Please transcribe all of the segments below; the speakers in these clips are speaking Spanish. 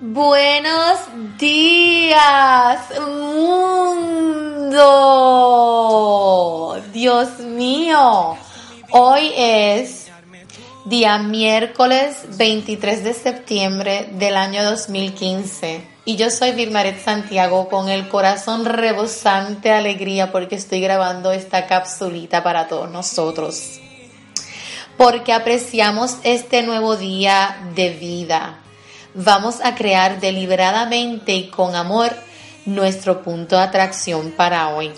Buenos días, mundo. Dios mío, hoy es día miércoles 23 de septiembre del año 2015 y yo soy Vilmaret Santiago con el corazón rebosante de alegría porque estoy grabando esta capsulita para todos nosotros. Porque apreciamos este nuevo día de vida vamos a crear deliberadamente y con amor nuestro punto de atracción para hoy.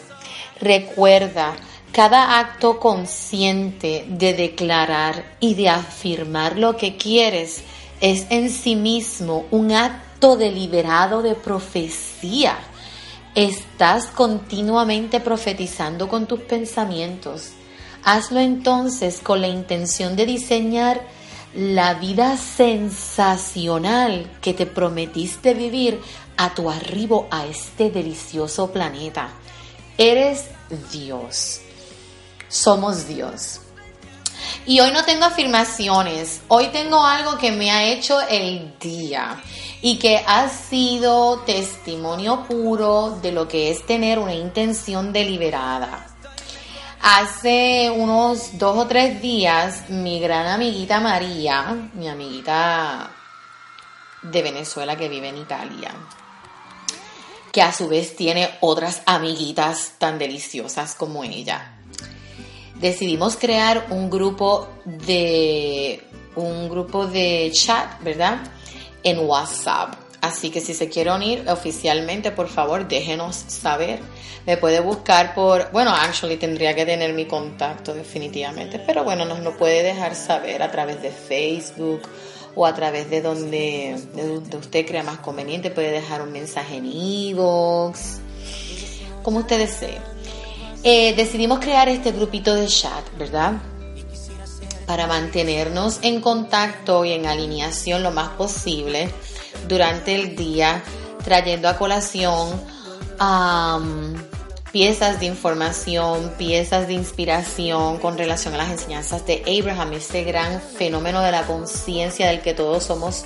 Recuerda, cada acto consciente de declarar y de afirmar lo que quieres es en sí mismo un acto deliberado de profecía. Estás continuamente profetizando con tus pensamientos. Hazlo entonces con la intención de diseñar la vida sensacional que te prometiste vivir a tu arribo a este delicioso planeta. Eres Dios. Somos Dios. Y hoy no tengo afirmaciones, hoy tengo algo que me ha hecho el día y que ha sido testimonio puro de lo que es tener una intención deliberada. Hace unos dos o tres días, mi gran amiguita María, mi amiguita de Venezuela que vive en Italia, que a su vez tiene otras amiguitas tan deliciosas como ella, decidimos crear un grupo de un grupo de chat, ¿verdad? En WhatsApp. Así que si se quiere unir oficialmente, por favor, déjenos saber. Me puede buscar por, bueno, actually tendría que tener mi contacto definitivamente, pero bueno, nos lo puede dejar saber a través de Facebook o a través de donde, de usted crea más conveniente. Puede dejar un mensaje en e-box, como usted desee. Eh, decidimos crear este grupito de chat, ¿verdad? Para mantenernos en contacto y en alineación lo más posible durante el día, trayendo a colación piezas de información, piezas de inspiración con relación a las enseñanzas de Abraham, ese gran fenómeno de la conciencia del que todos somos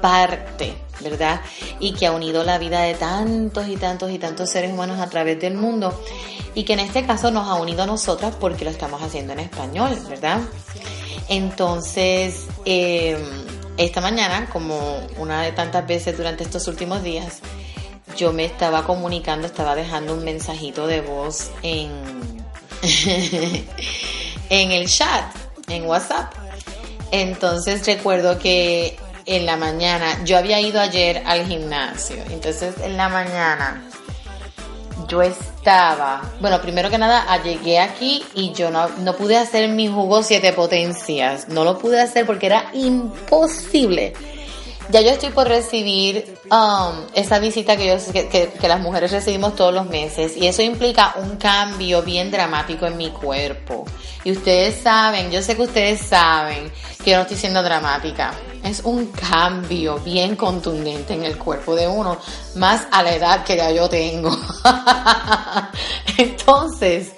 parte, ¿verdad? Y que ha unido la vida de tantos y tantos y tantos seres humanos a través del mundo y que en este caso nos ha unido a nosotras porque lo estamos haciendo en español, ¿verdad? Entonces, eh, esta mañana, como una de tantas veces durante estos últimos días, yo me estaba comunicando, estaba dejando un mensajito de voz en, en el chat, en WhatsApp. Entonces recuerdo que en la mañana, yo había ido ayer al gimnasio, entonces en la mañana yo estaba, bueno, primero que nada, llegué aquí y yo no, no pude hacer mi jugo siete potencias. No lo pude hacer porque era imposible. Ya yo estoy por recibir um, esa visita que, yo, que, las mujeres recibimos todos los meses y eso implica un cambio bien dramático en mi cuerpo. Y ustedes saben, yo sé que ustedes saben que yo no estoy siendo dramática. Es un cambio bien contundente en el cuerpo de uno, más a la edad que ya yo tengo. Entonces,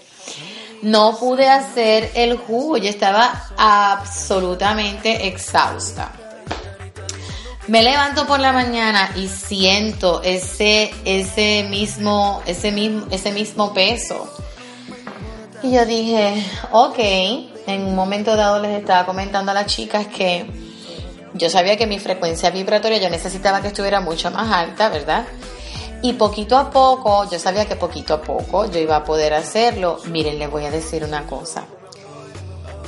no pude hacer el jugo, yo estaba absolutamente exhausta. Me levanto por la mañana y siento ese, ese mismo, ese mismo, ese mismo peso. Y yo dije, ok, en un momento dado les estaba comentando a las chicas que yo sabía que mi frecuencia vibratoria yo necesitaba que estuviera mucho más alta, ¿verdad? Y poquito a poco, yo sabía que poquito a poco yo iba a poder hacerlo. Miren, les voy a decir una cosa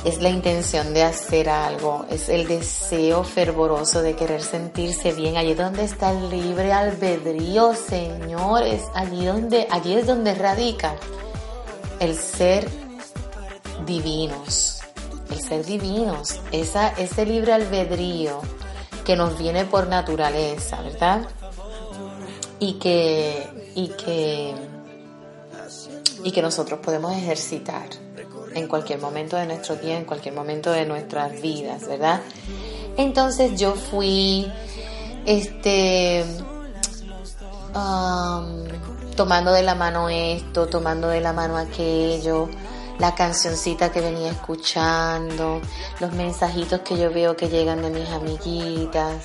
es la intención de hacer algo, es el deseo fervoroso de querer sentirse bien. Allí donde está el libre albedrío, señores, allí donde, allí es donde radica el ser divinos, el ser divinos, ese libre albedrío que nos viene por naturaleza, ¿verdad? Y que, y que, y que nosotros podemos ejercitar en cualquier momento de nuestro día, en cualquier momento de nuestras vidas, ¿verdad? Entonces yo fui, este, um, tomando de la mano esto, tomando de la mano aquello, la cancioncita que venía escuchando, los mensajitos que yo veo que llegan de mis amiguitas,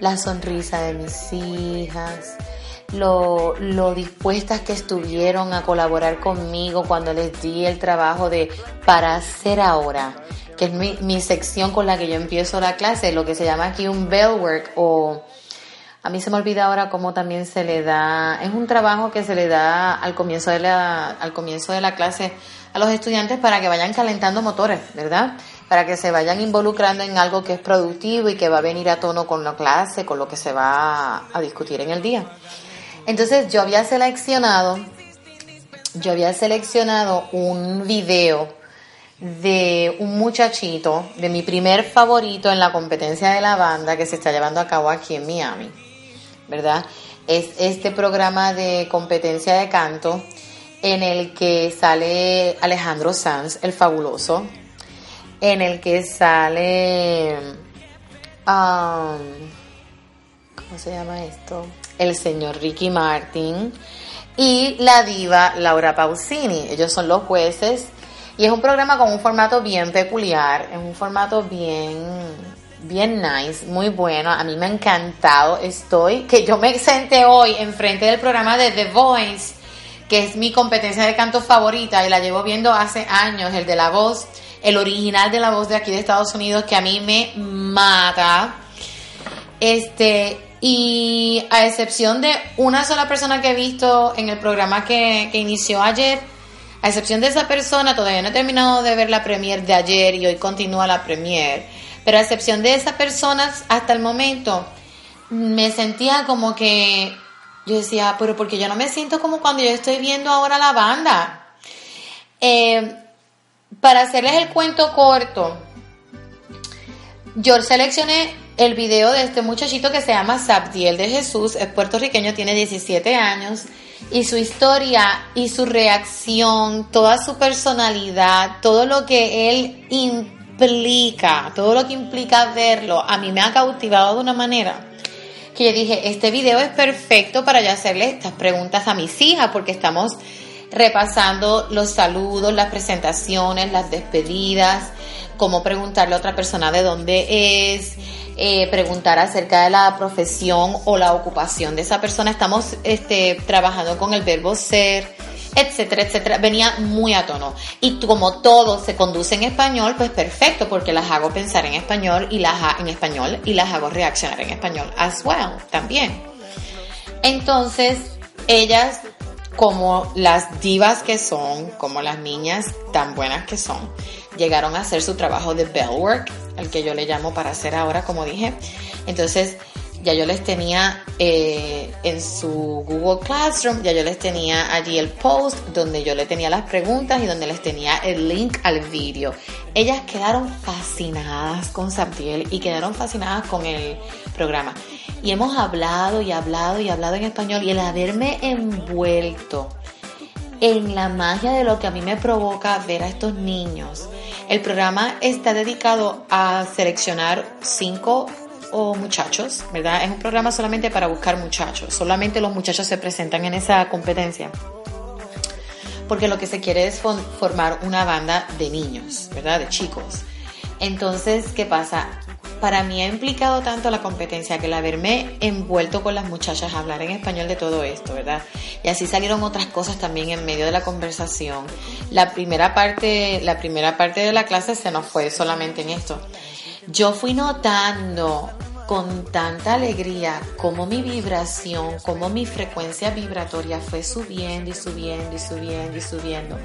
la sonrisa de mis hijas, lo, lo, dispuestas que estuvieron a colaborar conmigo cuando les di el trabajo de para hacer ahora, que es mi, mi sección con la que yo empiezo la clase, lo que se llama aquí un bell work o a mí se me olvida ahora cómo también se le da, es un trabajo que se le da al comienzo de la, al comienzo de la clase a los estudiantes para que vayan calentando motores, ¿verdad? Para que se vayan involucrando en algo que es productivo y que va a venir a tono con la clase, con lo que se va a discutir en el día. Entonces yo había seleccionado, yo había seleccionado un video de un muchachito, de mi primer favorito en la competencia de la banda que se está llevando a cabo aquí en Miami. ¿Verdad? Es este programa de competencia de canto en el que sale Alejandro Sanz, el fabuloso, en el que sale, um, ¿cómo se llama esto? El señor Ricky Martin y la diva Laura Pausini. Ellos son los jueces y es un programa con un formato bien peculiar, es un formato bien bien nice, muy bueno. A mí me ha encantado. Estoy, que yo me senté hoy enfrente del programa de The Voice, que es mi competencia de canto favorita y la llevo viendo hace años, el de la voz, el original de la voz de aquí de Estados Unidos, que a mí me mata. Este, y a excepción de una sola persona que he visto en el programa que, que inició ayer, a excepción de esa persona, todavía no he terminado de ver la premier de ayer y hoy continúa la premier pero a excepción de esas personas, hasta el momento, me sentía como que yo decía, pero porque yo no me siento como cuando yo estoy viendo ahora la banda. Eh, para hacerles el cuento corto, yo seleccioné el video de este muchachito que se llama Sabdiel de Jesús, es puertorriqueño, tiene 17 años, y su historia y su reacción, toda su personalidad, todo lo que él implica, todo lo que implica verlo, a mí me ha cautivado de una manera que yo dije, este video es perfecto para yo hacerle estas preguntas a mis hijas, porque estamos repasando los saludos, las presentaciones, las despedidas, cómo preguntarle a otra persona de dónde es, eh, preguntar acerca de la profesión o la ocupación de esa persona. Estamos este, trabajando con el verbo ser, etcétera, etcétera, venía muy a tono. Y como todo se conduce en español, pues perfecto, porque las hago pensar en español y las en español y las hago reaccionar en español as well, también. Entonces, ellas como las divas que son, como las niñas tan buenas que son, llegaron a hacer su trabajo de bellwork, el que yo le llamo para hacer ahora, como dije. Entonces, ya yo les tenía eh, en su Google Classroom, ya yo les tenía allí el post donde yo le tenía las preguntas y donde les tenía el link al vídeo. Ellas quedaron fascinadas con Sabdiel y quedaron fascinadas con el programa. Y hemos hablado y hablado y hablado en español y el haberme envuelto en la magia de lo que a mí me provoca ver a estos niños. El programa está dedicado a seleccionar cinco o muchachos, ¿verdad? Es un programa solamente para buscar muchachos, solamente los muchachos se presentan en esa competencia. Porque lo que se quiere es formar una banda de niños, ¿verdad? De chicos. Entonces, ¿qué pasa? Para mí ha implicado tanto la competencia que el haberme envuelto con las muchachas a hablar en español de todo esto, ¿verdad? Y así salieron otras cosas también en medio de la conversación. La primera parte, la primera parte de la clase se nos fue solamente en esto yo fui notando con tanta alegría cómo mi vibración, cómo mi frecuencia vibratoria fue subiendo y subiendo y subiendo y subiendo.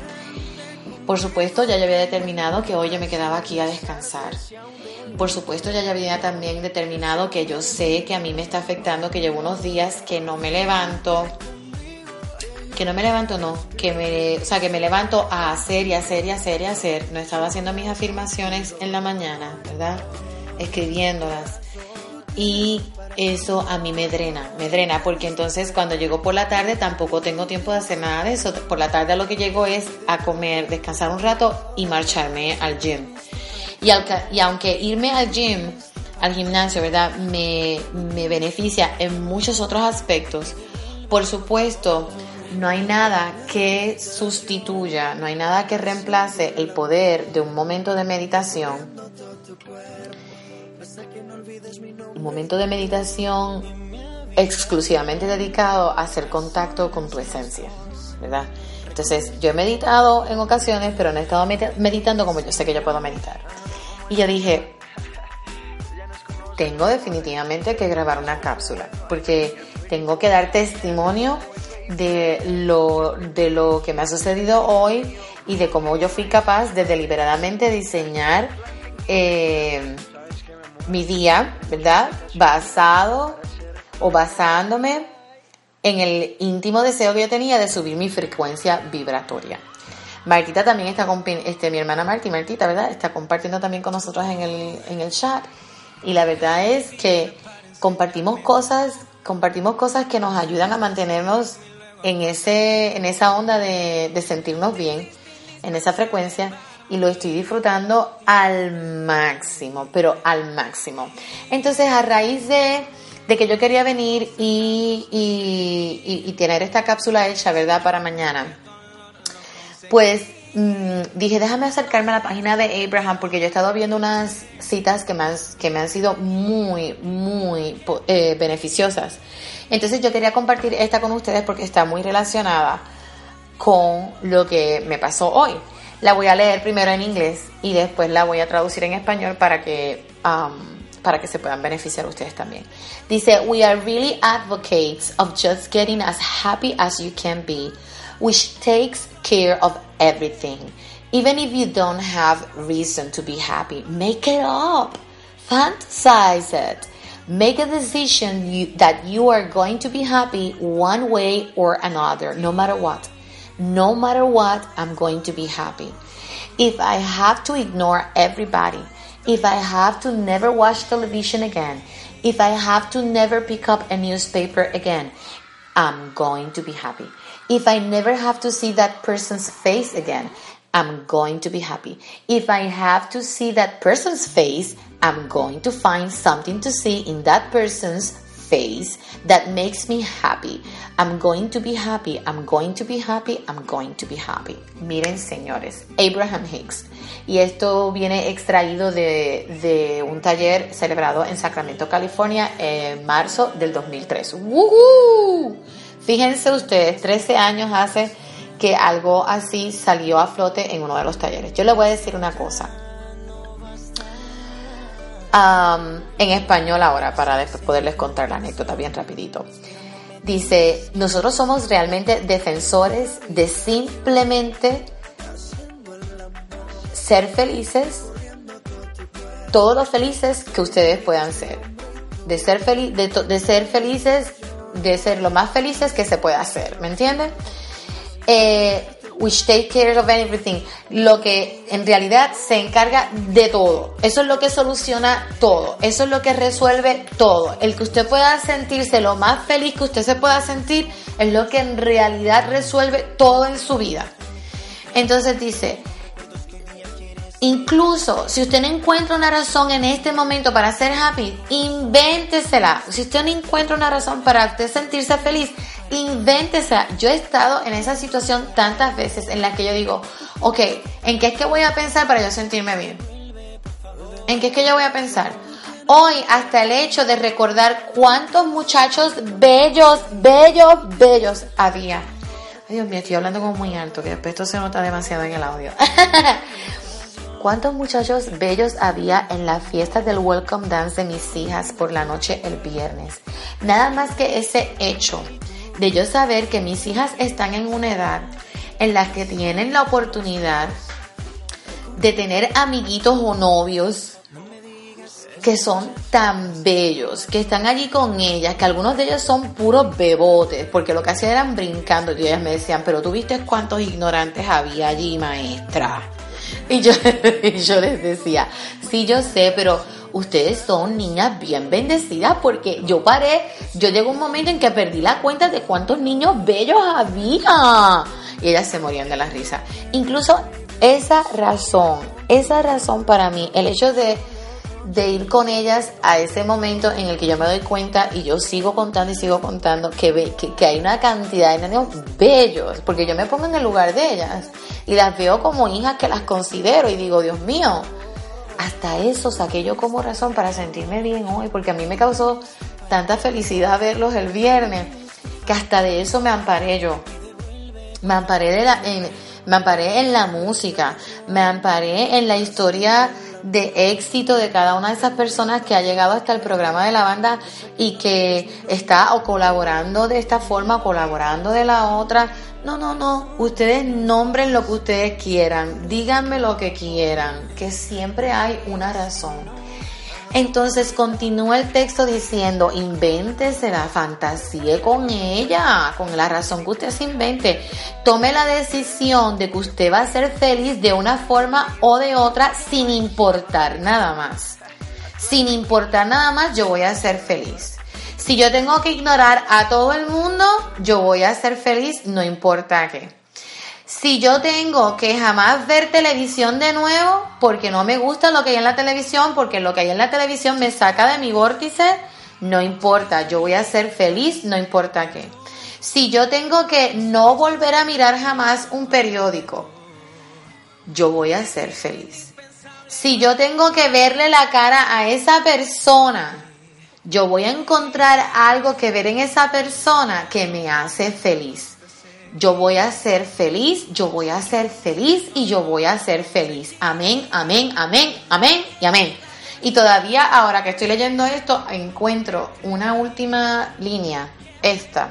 Por supuesto, ya, había determinado que hoy yo me quedaba aquí a descansar. Por supuesto, ya, ya había también determinado que yo sé que a mí me está afectando, que llevo unos días que no me levanto, que no me levanto, no, que me, o sea, que me levanto a hacer y hacer y hacer y hacer. No estaba haciendo mis afirmaciones en la mañana, ¿verdad? Escribiéndolas. Y eso a mí me drena, me drena, porque entonces cuando llego por la tarde tampoco tengo tiempo de hacer nada de eso. Por la tarde lo que llego es a comer, descansar un rato y marcharme al gym. Y, y aunque irme al gym, al gimnasio, ¿verdad? Me, me beneficia en muchos otros aspectos. Por supuesto, no hay nada que sustituya, no hay nada que reemplace el poder de un momento de meditación un momento de meditación exclusivamente dedicado a hacer contacto con tu esencia, ¿verdad? Entonces, yo he meditado en ocasiones, pero no he estado meditando como yo sé que yo puedo meditar. Y yo dije, tengo definitivamente que grabar una cápsula, porque tengo que dar testimonio de lo, de lo que me ha sucedido hoy y de cómo yo fui capaz de deliberadamente diseñar eh, mi día, ¿verdad? Basado o basándome en el íntimo deseo que yo tenía de subir mi frecuencia vibratoria. Martita también está con este, mi hermana Marti, Martita, ¿verdad? Está compartiendo también con nosotros en el, en el chat. Y la verdad es que compartimos cosas, compartimos cosas que nos ayudan a mantenernos en, ese, en esa onda de, de sentirnos bien, en esa frecuencia y lo estoy disfrutando al máximo, pero al máximo. Entonces, a raíz de, de que yo quería venir y, y, y, tener esta cápsula hecha, ¿verdad?, para mañana, pues mm, dije, déjame acercarme a la página de Abraham porque yo he estado viendo unas citas que me han, que me han sido muy, muy eh, beneficiosas. Entonces yo quería compartir esta con ustedes porque está muy relacionada con lo que me pasó hoy. La voy a leer primero en inglés y después la voy a traducir en español para que, um, para que se puedan beneficiar ustedes también. Dice, we are really advocates of just getting as happy as you can be, which takes care of everything. Even if you don't have reason to be happy, make it up. Fantasize it. Make a decision you, that you are going to be happy one way or another, no matter what. No matter what, I'm going to be happy. If I have to ignore everybody, if I have to never watch television again, if I have to never pick up a newspaper again, I'm going to be happy. If I never have to see that person's face again, I'm going to be happy. If I have to see that person's face, I'm going to find something to see in that person's face that makes me happy. I'm going to be happy, I'm going to be happy, I'm going to be happy. Miren, señores, Abraham Hicks. Y esto viene extraído de, de un taller celebrado en Sacramento, California, en marzo del 2003. ¡Woohoo! Fíjense ustedes, 13 años hace que algo así salió a flote en uno de los talleres. Yo les voy a decir una cosa en español ahora para poderles contar la anécdota bien rapidito. Dice, nosotros somos realmente defensores de simplemente ser felices, todos los felices que ustedes puedan ser. De ser, de, de ser felices, de ser lo más felices que se pueda hacer, ¿me entienden? Eh, which take care of everything, lo que en realidad se encarga de todo. Eso es lo que soluciona todo. Eso es lo que resuelve todo. El que usted pueda sentirse lo más feliz que usted se pueda sentir es lo que en realidad resuelve todo en su vida. Entonces dice, Incluso si usted no encuentra una razón en este momento para ser happy, invéntesela. Si usted no encuentra una razón para usted sentirse feliz, invéntesela. Yo he estado en esa situación tantas veces en la que yo digo, ok, ¿en qué es que voy a pensar para yo sentirme bien? ¿En qué es que yo voy a pensar? Hoy hasta el hecho de recordar cuántos muchachos bellos, bellos, bellos había. Ay Dios mío, estoy hablando como muy alto, que después esto se nota demasiado en el audio. ¿Cuántos muchachos bellos había en la fiesta del welcome dance de mis hijas por la noche el viernes? Nada más que ese hecho de yo saber que mis hijas están en una edad en la que tienen la oportunidad de tener amiguitos o novios que son tan bellos, que están allí con ellas, que algunos de ellos son puros bebotes, porque lo que hacían eran brincando. Y ellas me decían, pero tú viste cuántos ignorantes había allí, maestra. Y yo, yo les decía, sí, yo sé, pero ustedes son niñas bien bendecidas porque yo paré, yo llegó un momento en que perdí la cuenta de cuántos niños bellos había. Y ellas se morían de la risa. Incluso esa razón, esa razón para mí, el hecho de de ir con ellas a ese momento en el que yo me doy cuenta y yo sigo contando y sigo contando que, que, que, hay una cantidad de niños bellos, porque yo me pongo en el lugar de ellas y las veo como hijas que las considero y digo, Dios mío, hasta eso saqué yo como razón para sentirme bien hoy, porque a mí me causó tanta felicidad verlos el viernes, que hasta de eso me amparé yo. Me amparé, en, me amparé en la música, me amparé en la historia de éxito de cada una de esas personas que ha llegado hasta el programa de la banda y que está o colaborando de esta forma o colaborando de la otra. No, no, no. Ustedes nombren lo que ustedes quieran. Díganme lo que quieran. Que siempre hay una razón. Entonces continúa el texto diciendo, invéntese la fantasía con ella, con la razón que usted se invente. Tome la decisión de que usted va a ser feliz de una forma o de otra sin importar nada más. Sin importar nada más, yo voy a ser feliz. Si yo tengo que ignorar a todo el mundo, yo voy a ser feliz, no importa qué. Si yo tengo que jamás ver televisión de nuevo porque no me gusta lo que hay en la televisión, porque lo que hay en la televisión me saca de mi vórtice, no importa, yo voy a ser feliz, no importa qué. Si yo tengo que no volver a mirar jamás un periódico, yo voy a ser feliz. Si yo tengo que verle la cara a esa persona, yo voy a encontrar algo que ver en esa persona que me hace feliz yo voy a ser feliz, yo voy a ser feliz y yo voy a ser feliz. Amén, amén, amén, amén y amén. Y todavía ahora que estoy leyendo esto, encuentro una última línea, esta.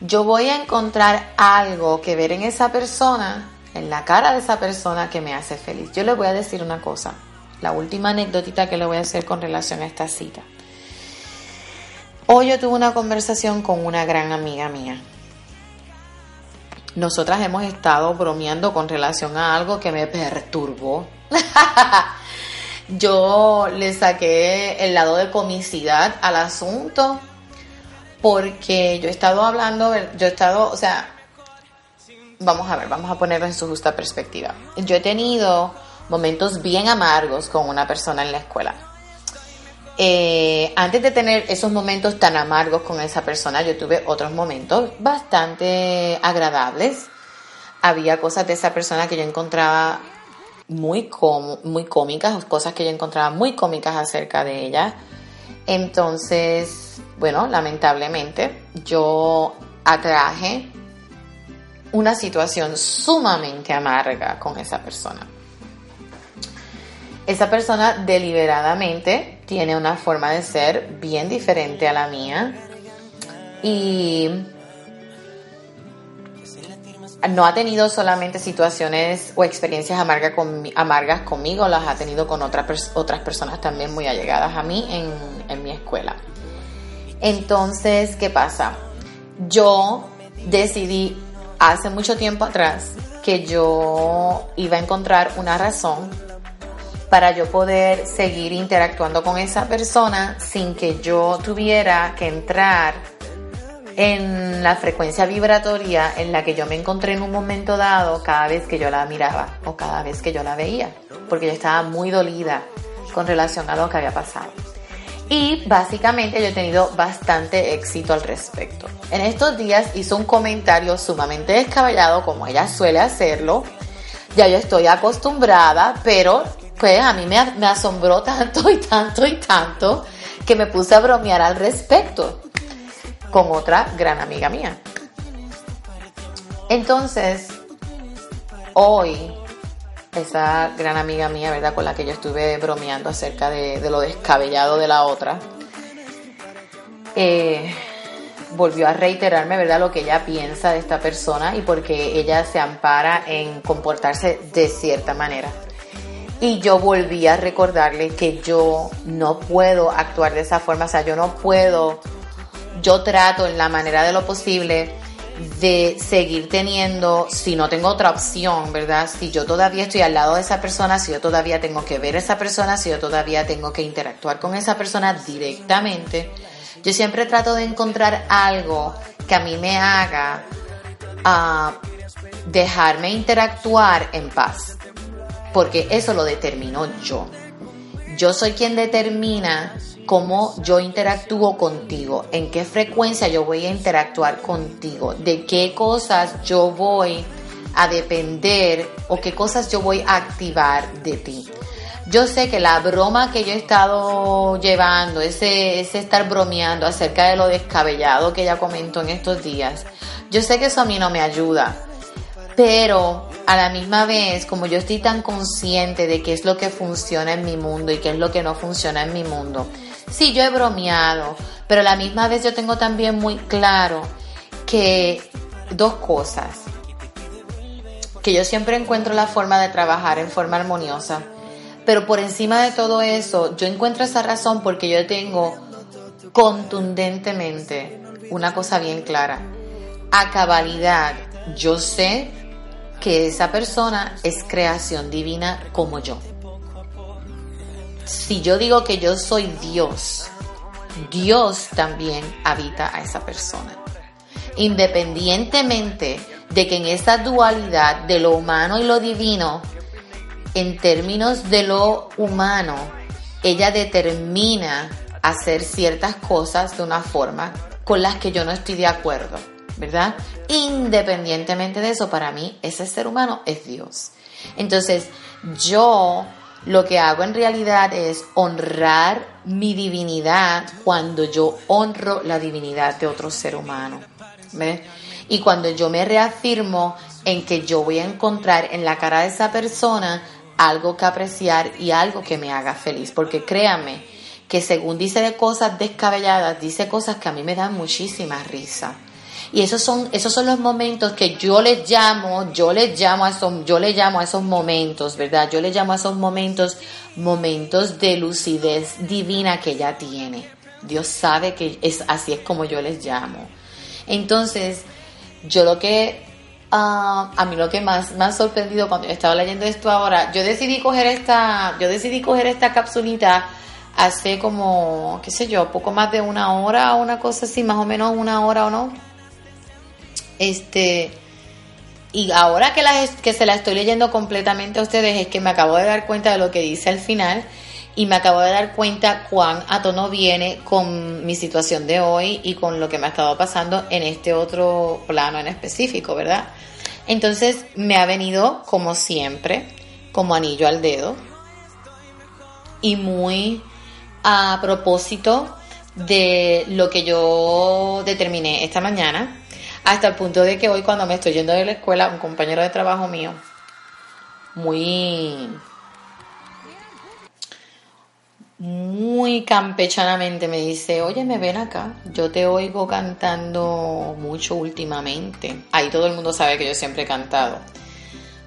Yo voy a encontrar algo que ver en esa persona, en la cara de esa persona que me hace feliz. Yo le voy a decir una cosa, la última anécdotita que le voy a hacer con relación a esta cita. Hoy yo tuve una conversación con una gran amiga mía nosotras hemos estado bromeando con relación a algo que me perturbó. yo le saqué el lado de comicidad al asunto porque yo he estado hablando, yo he estado, o sea, vamos a ver, vamos a ponerlo en su justa perspectiva. Yo he tenido momentos bien amargos con una persona en la escuela. Eh, antes de tener esos momentos tan amargos con esa persona, yo tuve otros momentos bastante agradables. Había cosas de esa persona que yo encontraba muy, muy cómicas, cosas que yo encontraba muy cómicas acerca de ella. Entonces, bueno, lamentablemente yo atraje una situación sumamente amarga con esa persona. Esa persona deliberadamente tiene una forma de ser bien diferente a la mía y no ha tenido solamente situaciones o experiencias amargas conmigo, las ha tenido con otras personas también muy allegadas a mí en, en mi escuela. Entonces, ¿qué pasa? Yo decidí hace mucho tiempo atrás que yo iba a encontrar una razón para yo poder seguir interactuando con esa persona sin que yo tuviera que entrar en la frecuencia vibratoria en la que yo me encontré en un momento dado cada vez que yo la miraba o cada vez que yo la veía, porque yo estaba muy dolida con relación a lo que había pasado. Y básicamente yo he tenido bastante éxito al respecto. En estos días hizo un comentario sumamente descabellado, como ella suele hacerlo. Ya yo estoy acostumbrada, pero pues a mí me, asombró tanto y tanto y tanto que me puse a bromear al respecto con otra gran amiga mía. Entonces, hoy, esa gran amiga mía, ¿verdad? Con la que yo estuve bromeando acerca de, lo descabellado de la otra, eh, volvió a reiterarme, ¿verdad? Lo que ella piensa de esta persona y porque ella se ampara en comportarse de cierta manera. Y yo volví a recordarle que yo no puedo actuar de esa forma, o sea, yo no puedo, yo trato en la manera de lo posible de seguir teniendo, si no tengo otra opción, ¿verdad? Si yo todavía estoy al lado de esa persona, si yo todavía tengo que ver a esa persona, si yo todavía tengo que interactuar con esa persona directamente, yo siempre trato de encontrar algo que a mí me haga ah, dejarme interactuar en paz porque eso lo determino yo. Yo soy quien determina cómo yo interactúo contigo, en qué frecuencia yo voy a interactuar contigo, de qué cosas yo voy a depender o qué cosas yo voy a activar de ti. Yo sé que la broma que yo he estado llevando, ese, ese estar bromeando acerca de lo descabellado que ella comentó en estos días, yo sé que eso a mí no me ayuda. Pero a la misma vez, como yo estoy tan consciente de qué es lo que funciona en mi mundo y qué es lo que no funciona en mi mundo, sí, yo he bromeado, pero a la misma vez yo tengo también muy claro que dos cosas, que yo siempre encuentro la forma de trabajar en forma armoniosa, pero por encima de todo eso, yo encuentro esa razón porque yo tengo contundentemente una cosa bien clara. A cabalidad, yo sé que esa persona es creación divina como yo. Si yo digo que yo soy Dios, Dios también habita a esa persona. Independientemente de que en esa dualidad de lo humano y lo divino, en términos de lo humano, ella determina hacer ciertas cosas de una forma con las que yo no estoy de acuerdo. ¿Verdad? Independientemente de eso, para mí ese ser humano es Dios. Entonces, yo lo que hago en realidad es honrar mi divinidad cuando yo honro la divinidad de otro ser humano. ¿ves? Y cuando yo me reafirmo en que yo voy a encontrar en la cara de esa persona algo que apreciar y algo que me haga feliz. Porque créanme que según dice de cosas descabelladas, dice cosas que a mí me dan muchísima risa. Y esos son, esos son los momentos que yo les llamo, yo les llamo a esos, yo les llamo a esos momentos, ¿verdad? Yo les llamo a esos momentos, momentos de lucidez divina que ella tiene. Dios sabe que es así es como yo les llamo. Entonces, yo lo que ah, a mí lo que más me ha sorprendido cuando yo estaba leyendo esto ahora, yo decidí coger esta, yo decidí coger esta capsulita hace como, qué sé yo, poco más de una hora, una cosa así, más o menos una hora o no, este, y ahora que, la, que se la estoy leyendo completamente a ustedes es que me acabo de dar cuenta de lo que dice al final y me acabo de dar cuenta cuán a tono viene con mi situación de hoy y con lo que me ha estado pasando en este otro plano en específico, ¿verdad? Entonces me ha venido como siempre, como anillo al dedo y muy a propósito de lo que yo determiné esta mañana hasta el punto de que hoy cuando me estoy yendo de la escuela, un compañero de trabajo mío, muy, muy campechanamente me dice, oye, me ven acá, yo te oigo cantando mucho últimamente. Ahí todo el mundo sabe que yo siempre he cantado.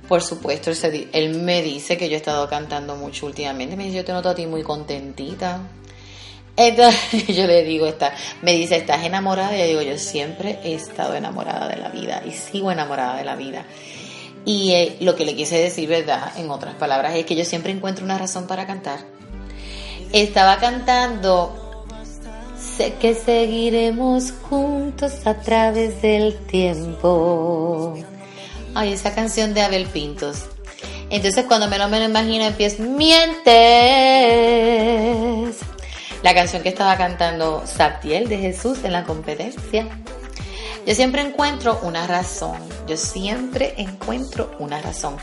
Por supuesto, él, me dice que yo he estado cantando mucho últimamente. Me dice, yo te noto a ti muy contentita. Entonces yo le digo, está, me dice, ¿estás enamorada? Y yo digo, yo siempre he estado enamorada de la vida y sigo enamorada de la vida. Y eh, lo que le quise decir, ¿verdad? En otras palabras, es que yo siempre encuentro una razón para cantar. Estaba cantando, sé que seguiremos juntos a través del tiempo. Ay, esa canción de Abel Pintos. Entonces cuando menos me lo imagino empiezo, mientes la canción que estaba cantando Sabtiel de Jesús en la competencia. Yo siempre encuentro una razón, yo siempre encuentro una razón.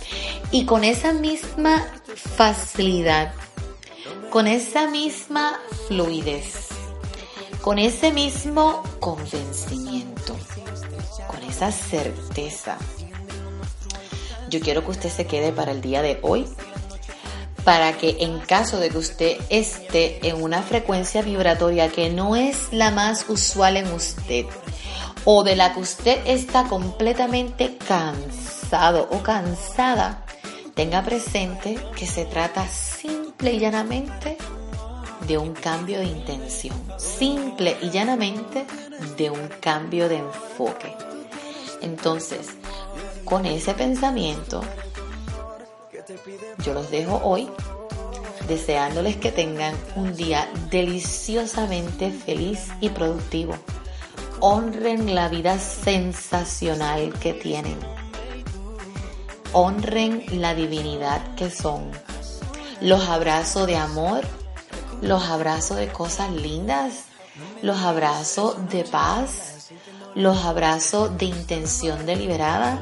Y con esa misma facilidad, con esa misma fluidez, con ese mismo convencimiento, con esa certeza, yo quiero que usted se quede para el día de hoy para que en caso de que usted esté en una frecuencia vibratoria que no es la más usual en usted o de la que usted está completamente cansado o cansada, tenga presente que se trata simple y llanamente de un cambio de intención, simple y llanamente de un cambio de enfoque. Entonces, con ese pensamiento, yo los dejo hoy deseándoles que tengan un día deliciosamente feliz y productivo. Honren la vida sensacional que tienen. Honren la divinidad que son. Los abrazo de amor, los abrazo de cosas lindas, los abrazo de paz, los abrazo de intención deliberada,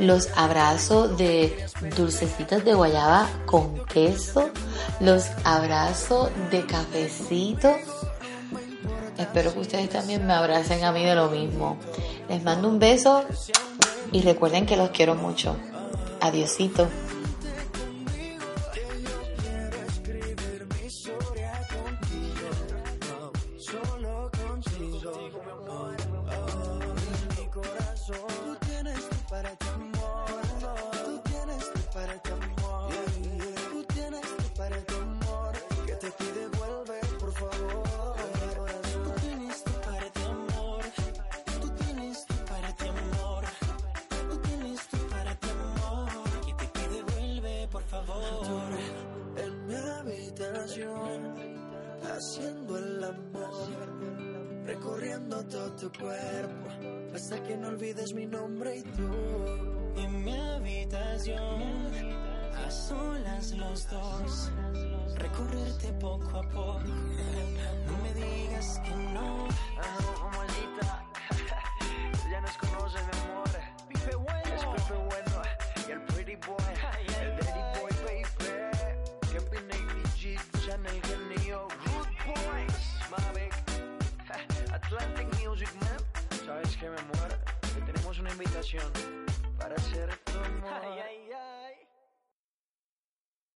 los abrazo de dulcecitos de guayaba con queso, Los abrazo de cafecito. Espero que ustedes también me abracen a mí de lo mismo. Les mando un beso y recuerden que los quiero mucho. Adiosito. Tu cuerpo, hasta que no olvides mi nombre y tú. En mi habitación, a solas los dos, recorrerte poco a poco, no me digas que no. Patreon.